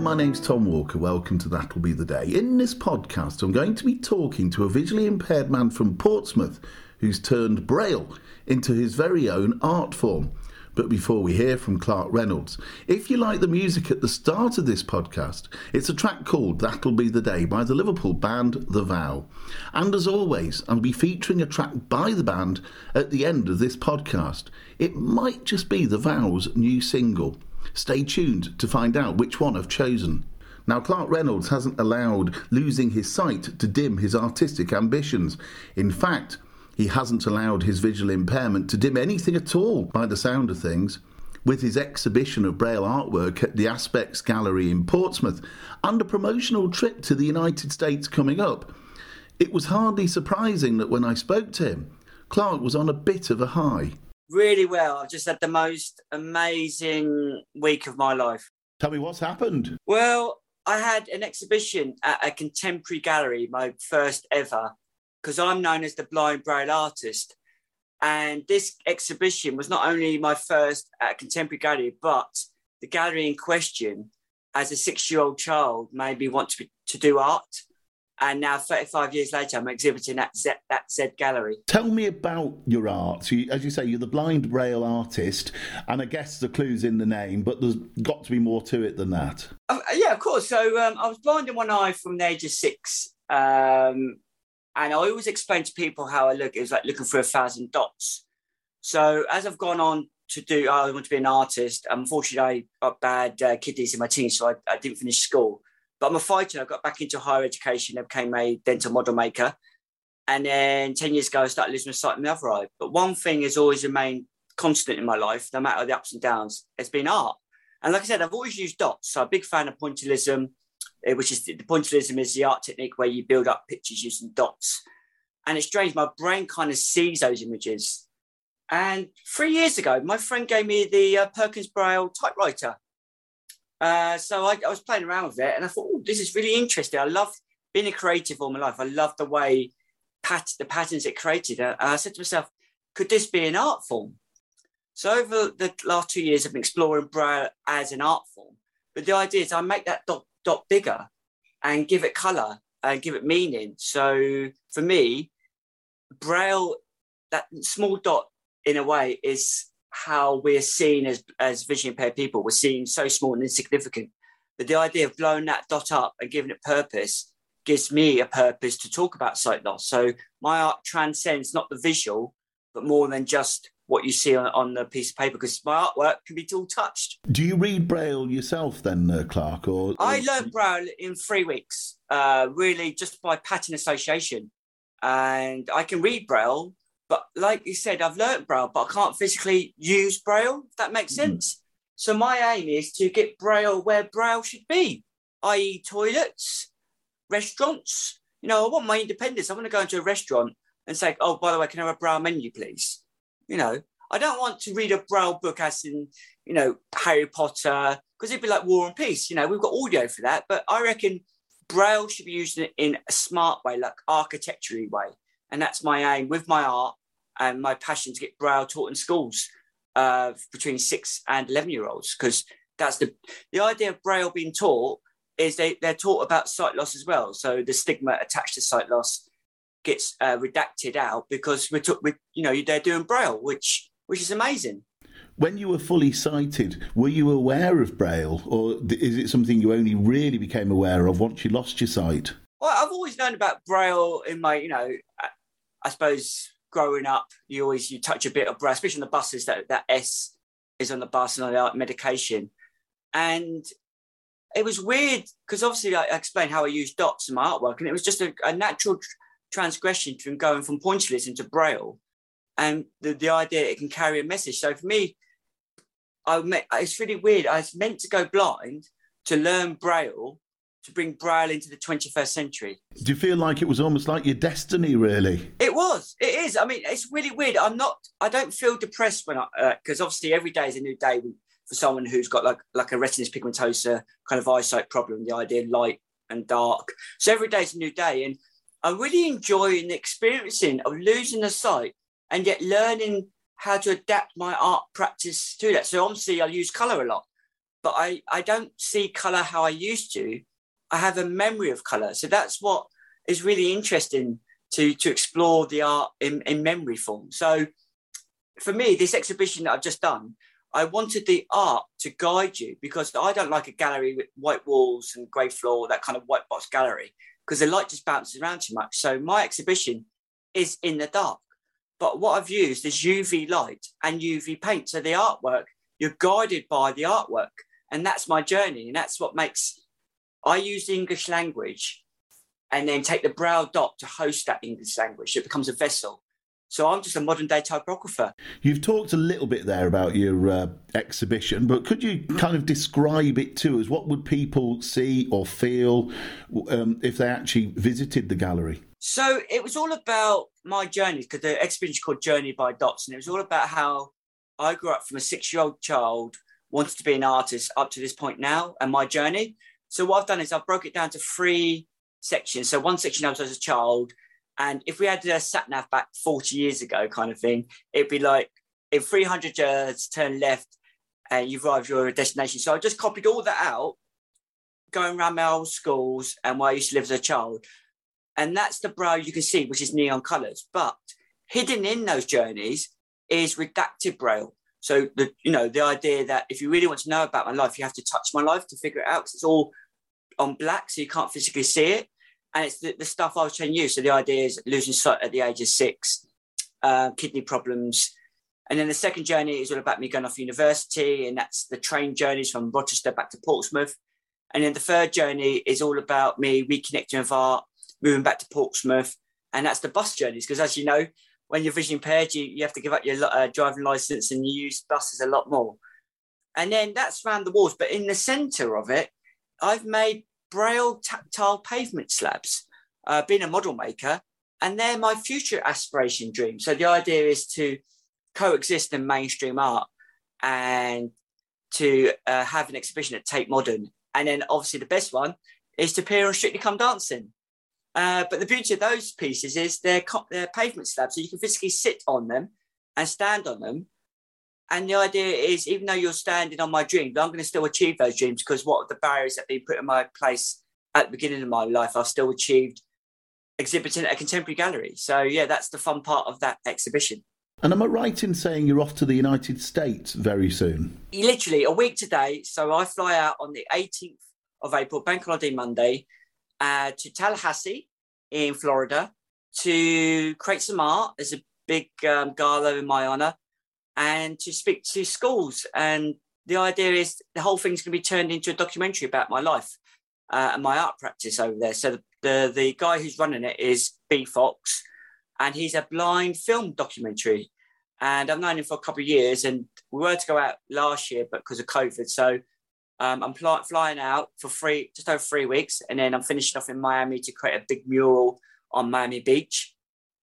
my name's Tom Walker. Welcome to That'll Be the Day. In this podcast, I'm going to be talking to a visually impaired man from Portsmouth who's turned Braille into his very own art form. But before we hear from Clark Reynolds, if you like the music at the start of this podcast, it's a track called That'll Be the Day by the Liverpool band The Vow. And as always, I'll be featuring a track by the band at the end of this podcast. It might just be The Vow's new single. Stay tuned to find out which one I've chosen. Now, Clark Reynolds hasn't allowed losing his sight to dim his artistic ambitions. In fact, he hasn't allowed his visual impairment to dim anything at all by the sound of things. With his exhibition of Braille artwork at the Aspex Gallery in Portsmouth and a promotional trip to the United States coming up, it was hardly surprising that when I spoke to him, Clark was on a bit of a high. Really well. I've just had the most amazing week of my life. Tell me what's happened. Well, I had an exhibition at a contemporary gallery, my first ever, because I'm known as the blind braille artist. And this exhibition was not only my first at a contemporary gallery, but the gallery in question, as a six-year-old child, made me want to, be, to do art. And now, 35 years later, I'm exhibiting at Z, that Z Gallery. Tell me about your art. So you, as you say, you're the blind braille artist, and I guess the clue's in the name, but there's got to be more to it than that. Uh, yeah, of course. So um, I was blind in one eye from the age of six. Um, and I always explain to people how I look. It was like looking for a thousand dots. So as I've gone on to do, I want to be an artist. Unfortunately, I got bad uh, kidneys in my teens, so I, I, didn't finish school. But I'm a fighter. I got back into higher education. I became a dental model maker. And then 10 years ago, I started losing my sight in the other eye. But one thing has always remained constant in my life, no matter the ups and downs, it's been art. And like I said, I've always used dots. So I'm a big fan of pointillism. Uh, which is the pointillism is the art technique where you build up pictures using dots. And it's strange, my brain kind of sees those images. And three years ago, my friend gave me the uh, Perkins Braille typewriter. Uh, so I, I, was playing around with it and I thought, oh, this is really interesting. I love being a creative all my life. I love the way pat- the patterns it created. Uh, and I said to myself, could this be an art form? So over the last two years, I've been exploring Braille as an art form. But the idea is I make that dot dot bigger and give it color and give it meaning. So for me, Braille, that small dot in a way is how we're seen as, as visually impaired people. We're seen so small and insignificant. But the idea of blowing that dot up and giving it purpose gives me a purpose to talk about sight loss. So my art transcends not the visual, but more than just what you see on, on the piece of paper because my artwork can be all touched. Do you read Braille yourself then, uh, Clark? Or, or, I learned Braille in three weeks, uh, really just by pattern association, and I can read Braille. But like you said, I've learnt Braille, but I can't physically use Braille. If that makes mm-hmm. sense. Mm. So my aim is to get Braille where Braille should be, i.e., toilets, restaurants. You know, I want my independence. I want to go into a restaurant and say, "Oh, by the way, can I have a Braille menu, please?" You know, I don't want to read a Braille book as in, you know, Harry Potter, because it'd be like War and Peace. You know, we've got audio for that, but I reckon Braille should be used in, in a smart way, like architecturally way. And that's my aim with my art and my passion to get Braille taught in schools uh, between six and 11 year olds, because that's the, the idea of Braille being taught is they, they're taught about sight loss as well. So the stigma attached to sight loss gets uh, redacted out because we're, t- we, you know, they're doing Braille, which which is amazing. When you were fully sighted, were you aware of Braille, or is it something you only really became aware of once you lost your sight? Well, I've always known about Braille in my, you know, I suppose growing up, you always you touch a bit of Braille, especially on the buses. That that S is on the bus and on the medication, and it was weird because obviously I explained how I use dots in my artwork, and it was just a, a natural transgression from going from pointillism to braille and the, the idea it can carry a message. So for me, I met, it's really weird. I was meant to go blind to learn braille to bring braille into the 21st century. Do you feel like it was almost like your destiny, really? It was. It is. I mean, it's really weird. I'm not. I don't feel depressed when I because uh, obviously every day is a new day for someone who's got like like a retinitis pigmentosa kind of eyesight problem. The idea of light and dark. So every day is a new day, and I'm really enjoying the experiencing of losing the sight and yet learning how to adapt my art practice to that. So obviously, I use color a lot. but I, I don't see color how I used to. I have a memory of color. So that's what is really interesting to, to explore the art in, in memory form. So for me, this exhibition that I've just done, I wanted the art to guide you because I don't like a gallery with white walls and grey floor, that kind of white box gallery, because the light just bounces around too much. So my exhibition is in the dark. But what I've used is UV light and UV paint. So the artwork, you're guided by the artwork. And that's my journey. And that's what makes I use the English language and then take the braille dot to host that English language. It becomes a vessel. So I'm just a modern day typographer. You've talked a little bit there about your uh, exhibition, but could you kind of describe it to us? What would people see or feel um, if they actually visited the gallery? So it was all about my journey because the exhibition is called Journey by Dots, and it was all about how I grew up from a six-year-old child wanted to be an artist up to this point now, and my journey. So what I've done is I've broke it down to three sections. So one section I was as a child, and if we had a sat nav back 40 years ago, kind of thing, it'd be like in 300 yards, turn left, and you've arrived at your destination. So I just copied all that out, going around my old schools and where I used to live as a child. And that's the braille you can see, which is neon colours. But hidden in those journeys is redacted braille. So the you know the idea that if you really want to know about my life, you have to touch my life to figure it out because it's all on black, so you can't physically see it and it's the, the stuff I was trying to use. So the idea is losing sight at the age of six, uh, kidney problems. And then the second journey is all about me going off university, and that's the train journeys from Rochester back to Portsmouth. And then the third journey is all about me reconnecting with art, moving back to Portsmouth, and that's the bus journeys. Because as you know, when you're vision impaired, you, you have to give up your uh, driving license and you use buses a lot more. And then that's around the walls. But in the center of it, I've made braille tactile pavement slabs, uh, being a model maker, and they're my future aspiration dream. So the idea is to coexist in mainstream art and to uh, have an exhibition at Tate Modern. And then obviously the best one is to appear on Strictly Come Dancing. Uh, but the beauty of those pieces is they're, they're pavement slabs, so you can physically sit on them and stand on them and the idea is, even though you're standing on my dreams, I'm going to still achieve those dreams because what the barriers that have been put in my place at the beginning of my life, I've still achieved exhibiting at a contemporary gallery. So, yeah, that's the fun part of that exhibition. And am I right in saying you're off to the United States very soon? Literally a week today. So I fly out on the 18th of April, Bank Holiday Monday, uh, to Tallahassee in Florida to create some art. There's a big um, gala in my honor and to speak to schools. And the idea is the whole thing's going to be turned into a documentary about my life uh, and my art practice over there. So the, the, the guy who's running it is B Fox, and he's a blind film documentary. And I've known him for a couple of years, and we were to go out last year, but because of COVID, so um, I'm fly, flying out for free, just over three weeks, and then I'm finishing off in Miami to create a big mural on Miami Beach,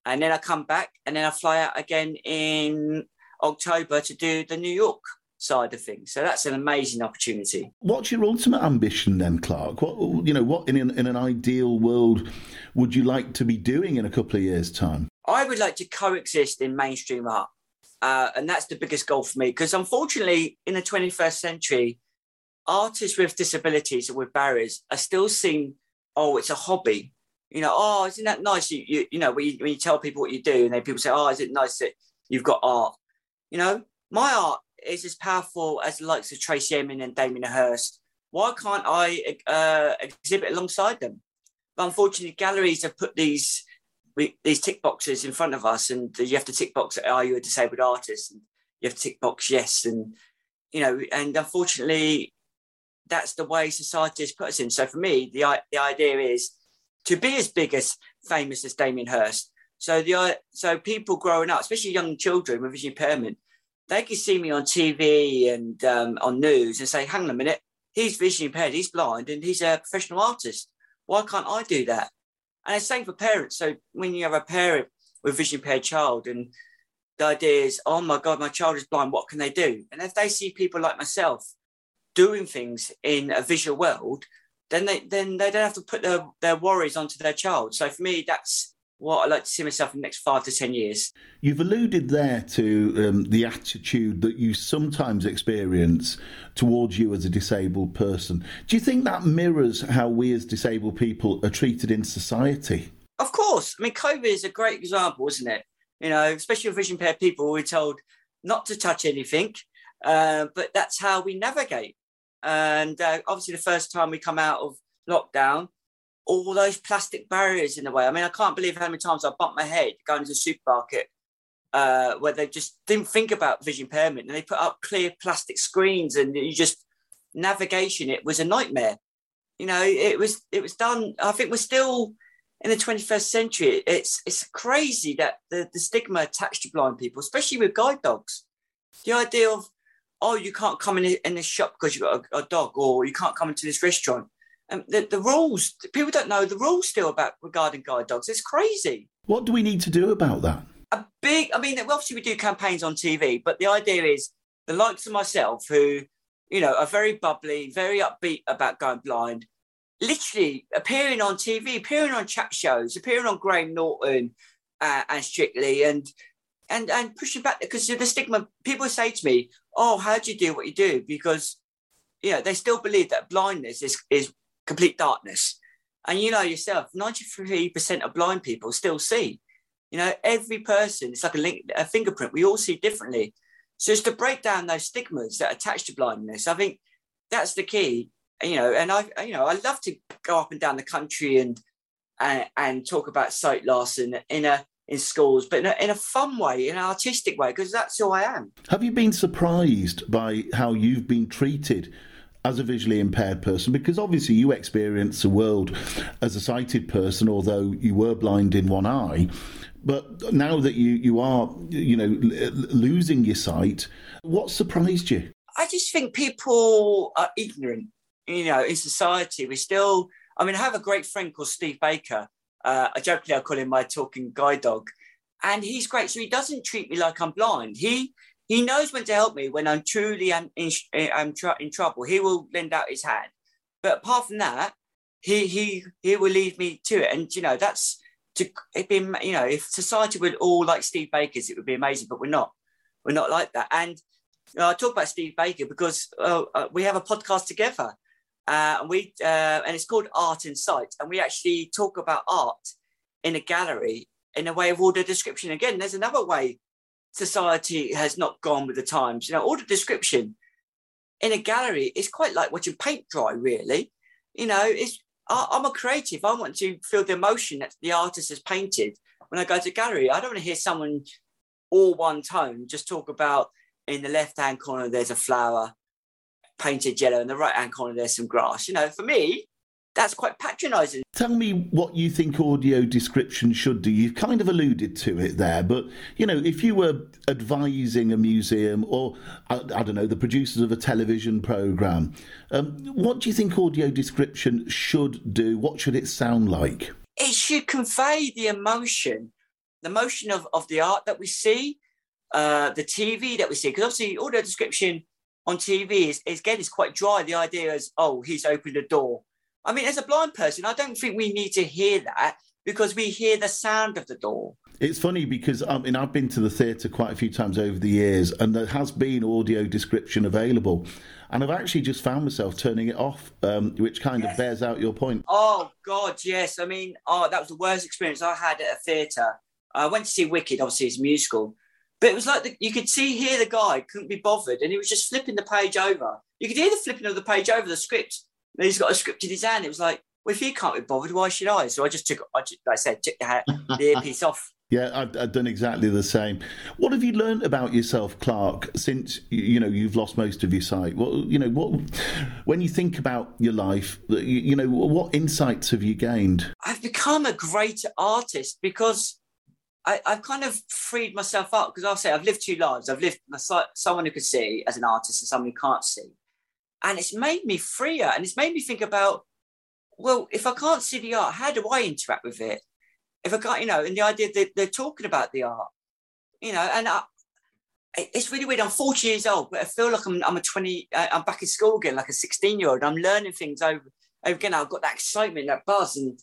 and then I come back, and then I fly out again in October to do the New York side of things. So that's an amazing opportunity. What's your ultimate ambition then, Clark? What you know, what in an, in an ideal world would you like to be doing in a couple of years' time? I would like to coexist in mainstream art, uh, and that's the biggest goal for me. Because unfortunately, in the 21st century, artists with disabilities or with barriers are still seen. Oh, it's a hobby. You know, oh, isn't that nice? You, you, you know, when you, when you tell people what you do, and then people say, oh, is it nice that you've got art? You know, my art is as powerful as the likes of Tracey Emin and Damien Hirst. Why can't I uh, exhibit alongside them? But unfortunately, galleries have put these these tick boxes in front of us, and you have to tick box: Are you a disabled artist? And you have to tick box yes, and you know, and unfortunately, that's the way society has put us in. So for me, the the idea is to be as big as famous as Damien Hirst, so the so people growing up, especially young children with vision impairment, they can see me on TV and um, on news and say, "Hang on a minute, he's vision impaired, he's blind, and he's a professional artist. Why can't I do that?" And it's same for parents. So when you have a parent with vision impaired child, and the idea is, "Oh my God, my child is blind. What can they do?" And if they see people like myself doing things in a visual world, then they then they don't have to put their, their worries onto their child. So for me, that's what I like to see myself in the next five to ten years. You've alluded there to um, the attitude that you sometimes experience towards you as a disabled person. Do you think that mirrors how we as disabled people are treated in society? Of course. I mean, COVID is a great example, isn't it? You know, especially with vision impaired people, we're told not to touch anything, uh, but that's how we navigate. And uh, obviously, the first time we come out of lockdown, all those plastic barriers in the way. I mean, I can't believe how many times I bumped my head going to the supermarket uh, where they just didn't think about vision impairment and they put up clear plastic screens and you just navigation. It was a nightmare. You know, it was it was done. I think we're still in the 21st century. It's it's crazy that the, the stigma attached to blind people, especially with guide dogs. The idea of oh, you can't come in in this shop because you've got a, a dog, or you can't come into this restaurant um, the, the rules, people don't know the rules still about regarding guide dogs. It's crazy. What do we need to do about that? A big, I mean, obviously we do campaigns on TV, but the idea is the likes of myself who, you know, are very bubbly, very upbeat about going blind, literally appearing on TV, appearing on chat shows, appearing on Graham Norton uh, and Strictly, and and and pushing back because the stigma. People say to me, "Oh, how do you do what you do?" Because you know they still believe that blindness is is complete darkness. And you know yourself, 93% of blind people still see. You know, every person, it's like a, link, a fingerprint. We all see differently. So it's to break down those stigmas that attach to blindness. I think that's the key. You know, and I, you know, I love to go up and down the country and and, and talk about sight loss and in a in schools, but in a, in a fun way, in an artistic way, because that's who I am. Have you been surprised by how you've been treated as a visually impaired person? Because obviously you experience the world as a sighted person although you were blind in one eye. But now that you you are you know losing your sight what surprised you? I just think people are ignorant you know in society. We still i mean i have a great friend called steve baker uh, I jokingly I call him my talking guide dog, and he's great. So he doesn't treat me like I'm blind. He he knows when to help me when I'm truly in, in, I'm tr- in trouble. He will lend out his hand. But apart from that, he he he will lead me to it. And you know, that's to it be you know, if society were all like Steve Baker's, it would be amazing. But we're not. We're not like that. And you know, I talk about Steve Baker because uh, uh, we have a podcast together, uh, and we uh, and it's called Art in Sight, and we actually talk about art in a gallery in a way of audio description. Again, there's another way society has not gone with the times. You know, audio description in a gallery is quite like watching paint dry, really. You know, it's I'm a creative. I want to feel the emotion that the artist has painted when I go to a gallery. I don't want to hear someone all one tone just talk about in the left hand corner there's a flower painted yellow, in the right hand corner there's some grass. You know, for me, that's quite patronizing. Tell me what you think audio description should do. You've kind of alluded to it there, but you know, if you were advising a museum or I, I don't know the producers of a television program, um, what do you think audio description should do? What should it sound like? It should convey the emotion, the emotion of, of the art that we see, uh, the TV that we see. Because obviously, audio description on TV is, is again is quite dry. The idea is, oh, he's opened a door I mean, as a blind person, I don't think we need to hear that because we hear the sound of the door. It's funny because I mean I've been to the theatre quite a few times over the years, and there has been audio description available, and I've actually just found myself turning it off, um, which kind yes. of bears out your point. Oh God, yes. I mean, oh, that was the worst experience I had at a theatre. I went to see Wicked, obviously it's musical, but it was like the, you could see here the guy couldn't be bothered, and he was just flipping the page over. You could hear the flipping of the page over the script and he's got a script in his hand. It was like, well, if he can't be bothered, why should I? So I just took, I just, like I said, took the, the earpiece off. Yeah, I've, I've, done exactly the same. What have you learned about yourself, Clark, since you know you've lost most of your sight? What you know, what when you think about your life, you, you know, what insights have you gained? I've become a greater artist because I, have kind of freed myself up. Because I'll say I've lived two lives. I've lived someone who can see as an artist and someone who can't see and it's made me freer and it's made me think about well if i can't see the art how do i interact with it if i can't you know and the idea that they're talking about the art you know and I, it's really weird i'm 40 years old but i feel like i'm, I'm a 20 uh, i'm back in school again like a 16 year old i'm learning things over, over again i've got that excitement that buzz and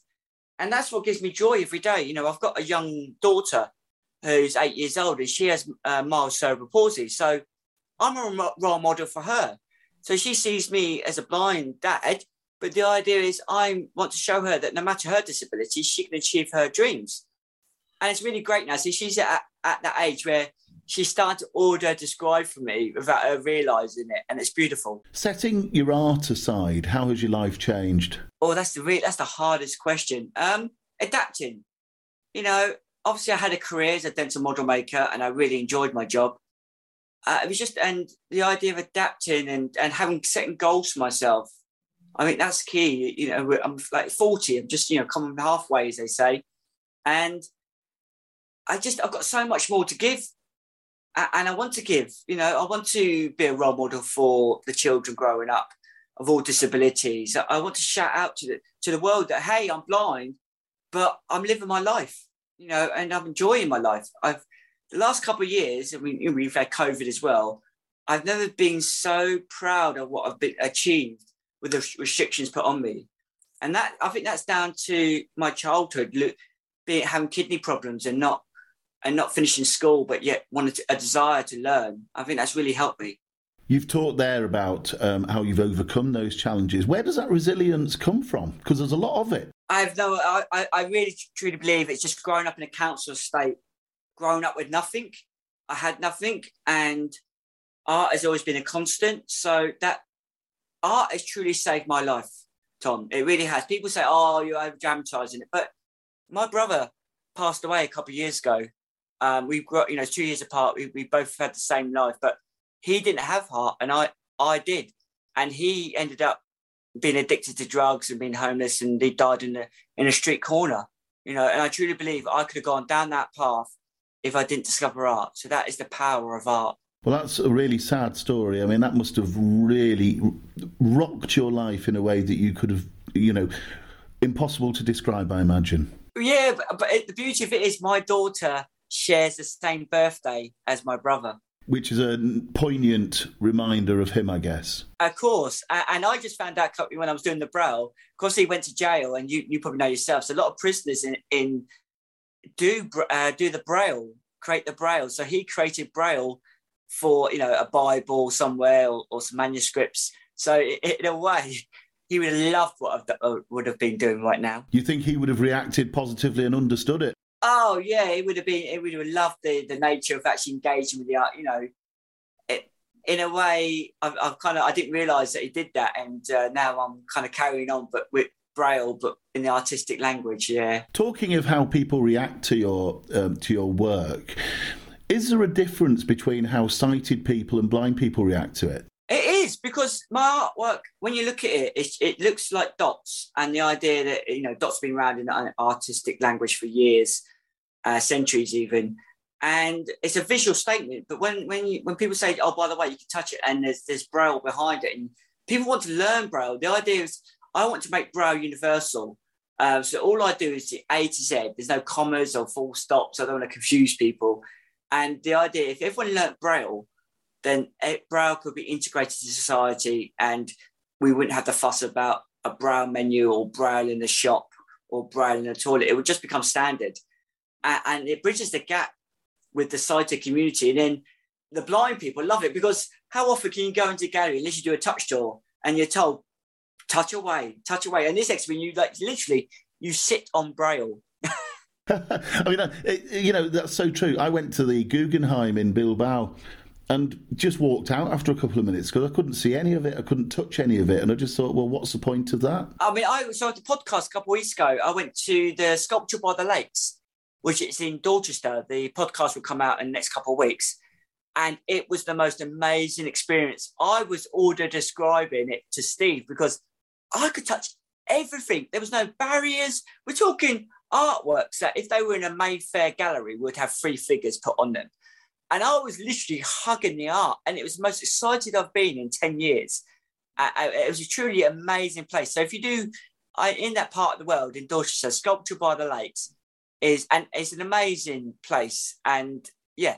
and that's what gives me joy every day. You know, I've got a young daughter who's eight years old, and she has uh, mild cerebral palsy. So I'm a role model for her. So she sees me as a blind dad, but the idea is I want to show her that no matter her disability, she can achieve her dreams. And it's really great now. So she's at, at that age where she's starting to audio describe for me without her realizing it, and it's beautiful. Setting your art aside, how has your life changed? Oh, that's the re- that's the hardest question. Um, adapting. You know, obviously, I had a career as a dental model maker, and I really enjoyed my job. Uh, it was just and the idea of adapting and and having setting goals for myself. I think that's key. You know, I'm like 40. I'm just you know coming halfway, as they say, and I just I've got so much more to give and I want to give, you know, I want to be a role model for the children growing up of all disabilities. I want to shout out to the to the world that hey, I'm blind, but I'm living my life, you know, and I'm enjoying my life. I've the last couple of years, I mean, we've had COVID as well. I've never been so proud of what I've been achieved with the restrictions put on me, and that I think that's down to my childhood, being having kidney problems and not and not finishing school, but yet wanted to, a desire to learn. I think that's really helped me. You've talked there about um, how you've overcome those challenges. Where does that resilience come from? Because there's a lot of it. I have no. I, I really truly believe it's just growing up in a council estate, growing up with nothing. I had nothing, and art has always been a constant. So that art has truly saved my life, Tom. It really has. People say, "Oh, you're over dramatizing it," but my brother passed away a couple of years ago, um, we've got, you know, two years apart. We, we both had the same life, but he didn't have heart, and I I did, and he ended up being addicted to drugs and being homeless, and he died in a in a street corner. You know, and I truly believe I could have gone down that path if I didn't discover art. So that is the power of art. Well, that's a really sad story. I mean, that must have really rocked your life in a way that you could have, you know, impossible to describe, I imagine. Yeah, but, but it, the beauty of it is my daughter shares the same birthday as my brother. Which is a poignant reminder of him, I guess. Of course. And I just found out when I was doing the Braille, of course, he went to jail, and you, you probably know yourself. So a lot of prisoners in, in do uh, do the Braille, create the Braille. So he created Braille for you know a Bible somewhere or, or some manuscripts. So in a way, he would have loved what I uh, would have been doing right now. You think he would have reacted positively and understood it? Oh yeah, it would have been. It would have loved the the nature of actually engaging with the art. You know, it, in a way, I've, I've kind of I didn't realise that he did that, and uh, now I'm kind of carrying on, but with braille, but in the artistic language. Yeah. Talking of how people react to your um, to your work, is there a difference between how sighted people and blind people react to it? It is because my artwork, when you look at it, it, it looks like dots, and the idea that you know dots been around in artistic language for years uh, centuries even. And it's a visual statement. But when when you when people say, "Oh, by the way, you can touch it," and there's there's braille behind it, and people want to learn braille, the idea is I want to make braille universal. Uh, so all I do is A to Z. There's no commas or full stops. I don't want to confuse people. And the idea, if everyone learnt braille, then braille could be integrated to society, and we wouldn't have to fuss about a braille menu or braille in the shop or braille in the toilet. It would just become standard and it bridges the gap with the sighted community. And then the blind people love it because how often can you go into a gallery unless you do a touch tour and you're told touch away, touch away. And this exhibition, you like literally you sit on braille. I mean, it, you know that's so true. I went to the Guggenheim in Bilbao and just walked out after a couple of minutes because I couldn't see any of it. I couldn't touch any of it, and I just thought, well, what's the point of that? I mean, I so at the podcast a couple of weeks ago, I went to the sculpture by the lakes, which is in Dorchester. The podcast will come out in the next couple of weeks. And it was the most amazing experience. I was audio describing it to Steve because I could touch everything. There was no barriers. We're talking artworks that if they were in a Mayfair gallery would have three figures put on them. And I was literally hugging the art. And it was the most excited I've been in 10 years. It was a truly amazing place. So if you do, I, in that part of the world, in Dorchester, Sculpture by the Lakes, is and it's an amazing place and yeah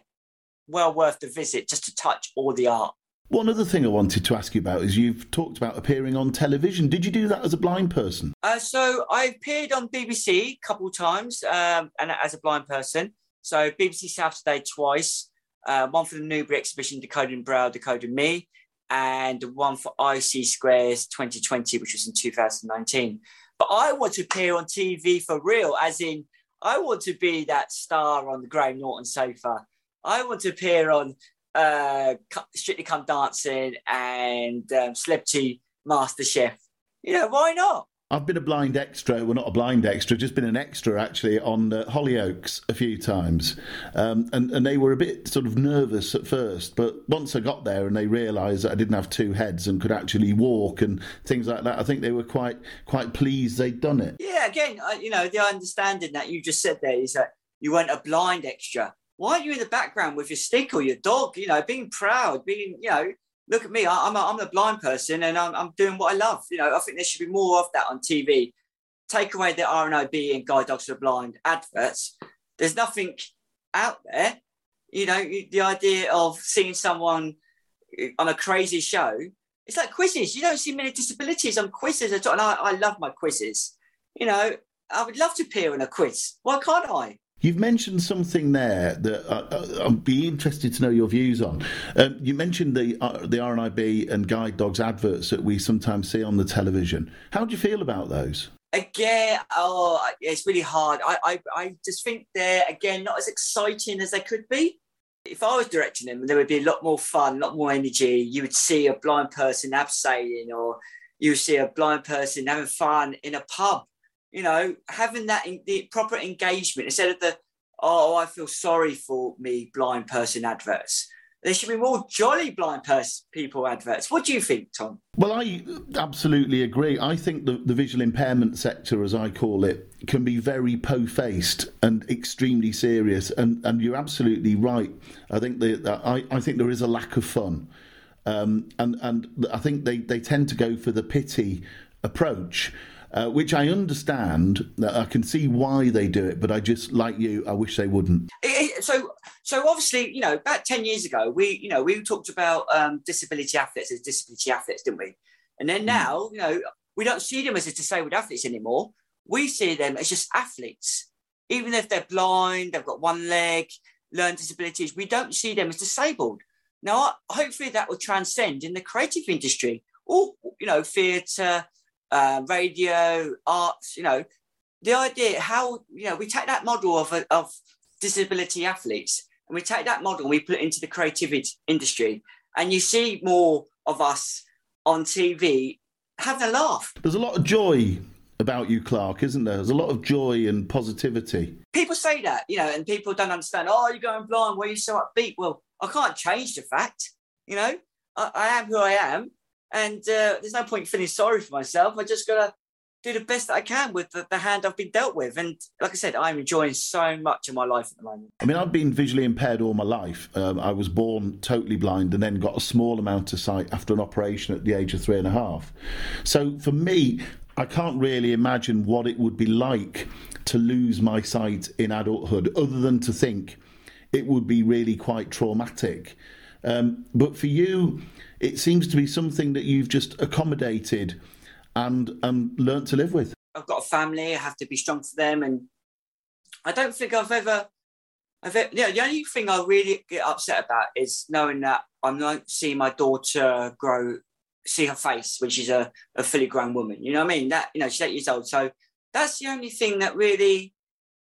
well worth the visit just to touch all the art One other thing I wanted to ask you about is you've talked about appearing on television. Did you do that as a blind person? Uh, so I appeared on BBC a couple of times um, and as a blind person. So BBC South Today twice, uh, one for the Newbury exhibition, Decoding Braille, Decoding Me, and one for IC Squares 2020, which was in 2019. But I want to appear on TV for real, as in, I want to be that star on the Graham Norton sofa. I want to appear on uh, Strictly Come Dancing and um, Celebrity Master Chef. You know, why not? I've been a blind extra, well, not a blind extra, just been an extra actually on uh, Hollyoaks a few times. Um, and, and they were a bit sort of nervous at first, but once I got there and they realised that I didn't have two heads and could actually walk and things like that, I think they were quite quite pleased they'd done it. Yeah, again, you know, the understanding that you just said there is that you weren't a blind extra. Why are you in the background with your stick or your dog? You know, being proud, being, you know, look at me, I, am a, I'm a blind person and I'm, I'm doing what I love. You know, I think there should be more of that on TV. Take away the RNIB and Guide Dogs for Blind adverts. There's nothing out there. You know, the idea of seeing someone eh, on a crazy show, it's like quizzes. You don't see many disabilities on quizzes at all. And I, I love my quizzes. You know, I would love to appear in a quiz. Why can't I? You've mentioned something there that I, would be interested to know your views on. Um, you mentioned the uh, the RNIB and Guide Dogs adverts that we sometimes see on the television. How do you feel about those? Again, oh, it's really hard. I, I, I just think they're again not as exciting as they could be. If I was directing them, there would be a lot more fun, a lot more energy. You would see a blind person abseiling, or you would see a blind person having fun in a pub you know, having that in, the proper engagement instead of the oh, I feel sorry for me blind person adverts. There should be more jolly blind person people adverts. What do you think, Tom? Well, I absolutely agree. I think the, the visual impairment sector, as I call it, can be very po-faced and extremely serious. And, and you're absolutely right. I think the, I, I think there is a lack of fun. Um, and and I think they, they tend to go for the pity approach uh, which I understand. I can see why they do it, but I just like you. I wish they wouldn't. So, so obviously, you know, about ten years ago, we, you know, we talked about um, disability athletes as disability athletes, didn't we? And then hmm. now, you know, we don't see them as disabled athletes anymore. We see them as just athletes, even if they're blind, they've got one leg, learn disabilities. We don't see them as disabled. Now, hopefully, that will transcend in the creative industry, or you know, theatre uh, radio, arts, you know, the idea how, you know, we take that model of, of disability athletes and we take that model and we put it into the creativity industry and you see more of us on TV having a laugh. There's a lot of joy about you, Clark, isn't there? There's a lot of joy and positivity. People say that, you know, and people don't understand. Oh, you're going blind. Why are you so upbeat? Well, I can't change the fact, you know. I, I am who I am, and uh, there's no point feeling sorry for myself. I just got to do the best that I can with the, the, hand I've been dealt with. And like I said, I'm enjoying so much of my life at the moment. I mean, I've been visually impaired all my life. Um, I was born totally blind and then got a small amount of sight after an operation at the age of three and a half. So for me, I can't really imagine what it would be like to lose my sight in adulthood, other than to think it would be really quite traumatic. Um, but for you, it seems to be something that you've just accommodated and and learnt to live with. I've got a family. I have to be strong for them, and I don't think I've ever. I've, know, the only thing I really get upset about is knowing that I'm not seeing my daughter grow, see her face when she's a, a fully grown woman. You know what I mean? That you know, she's eight years old. So that's the only thing that really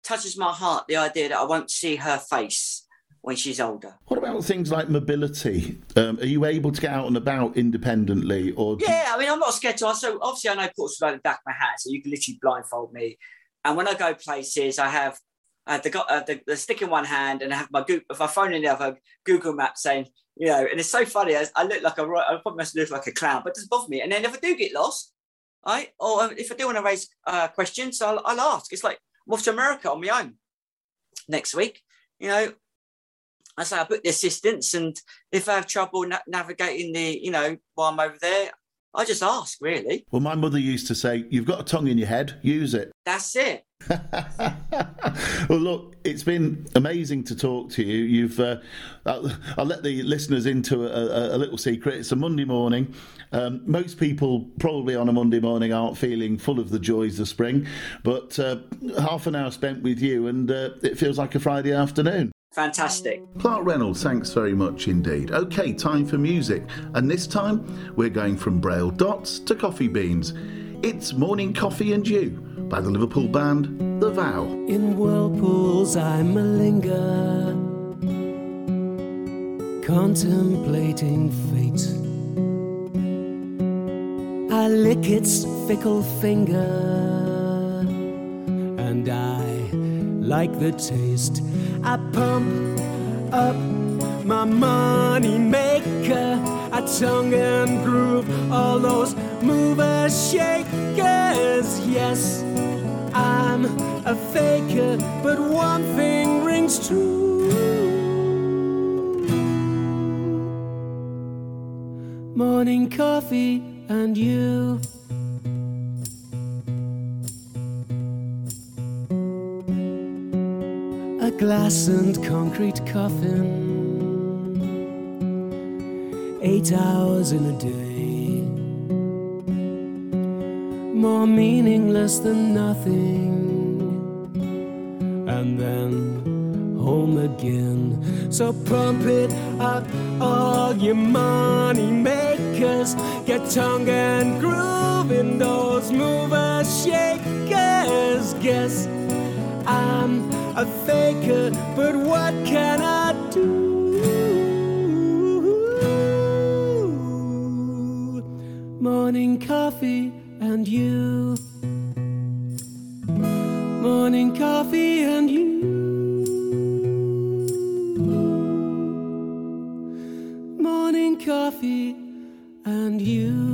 touches my heart. The idea that I won't see her face when she's older. What about things like mobility? Um, are you able to get out and about independently, or? Yeah, I mean, I'm not scared to. So obviously, I know Portsmouth like the back of my hat, so you can literally blindfold me. And when I go places, I have uh, the, uh, the, the stick in one hand, and I have my Google, if I phone in the other Google Map saying, you know, and it's so funny. I, I look like a, I probably must look like a clown, but it doesn't bother me. And then if I do get lost, right, or um, if I do want to raise uh, questions, I'll, I'll ask. It's like I'm off to America on my own next week. You know, I say I put the assistance, and if I have trouble na- navigating the, you know, while I'm over there, I just ask, really. Well, my mother used to say, You've got a tongue in your head, use it. That's it. well, look, it's been amazing to talk to you. You've, uh, I'll, I'll, let the listeners into a, a, a, little secret. It's a Monday morning. Um, most people probably on a Monday morning aren't feeling full of the joys of spring, but uh, half an hour spent with you, and uh, it feels like a Friday afternoon. Fantastic. Clark Reynolds, thanks very much indeed. Okay, time for music. And this time we're going from Braille Dots to Coffee Beans. It's Morning Coffee and You by the Liverpool band The Vow. In whirlpools I malinger, contemplating fate. I lick its fickle finger, and I like the taste. I pump up my money maker. I tongue and groove all those movers, shakers. Yes, I'm a faker, but one thing rings true. Morning coffee and you. And concrete coffin. Eight hours in a day, more meaningless than nothing. And then home again. So pump it up, all your money makers. Get tongue and groove in those movers, shakers. Guess I'm a faker, but what can I do? Morning coffee and you. Morning coffee and you. Morning coffee and you.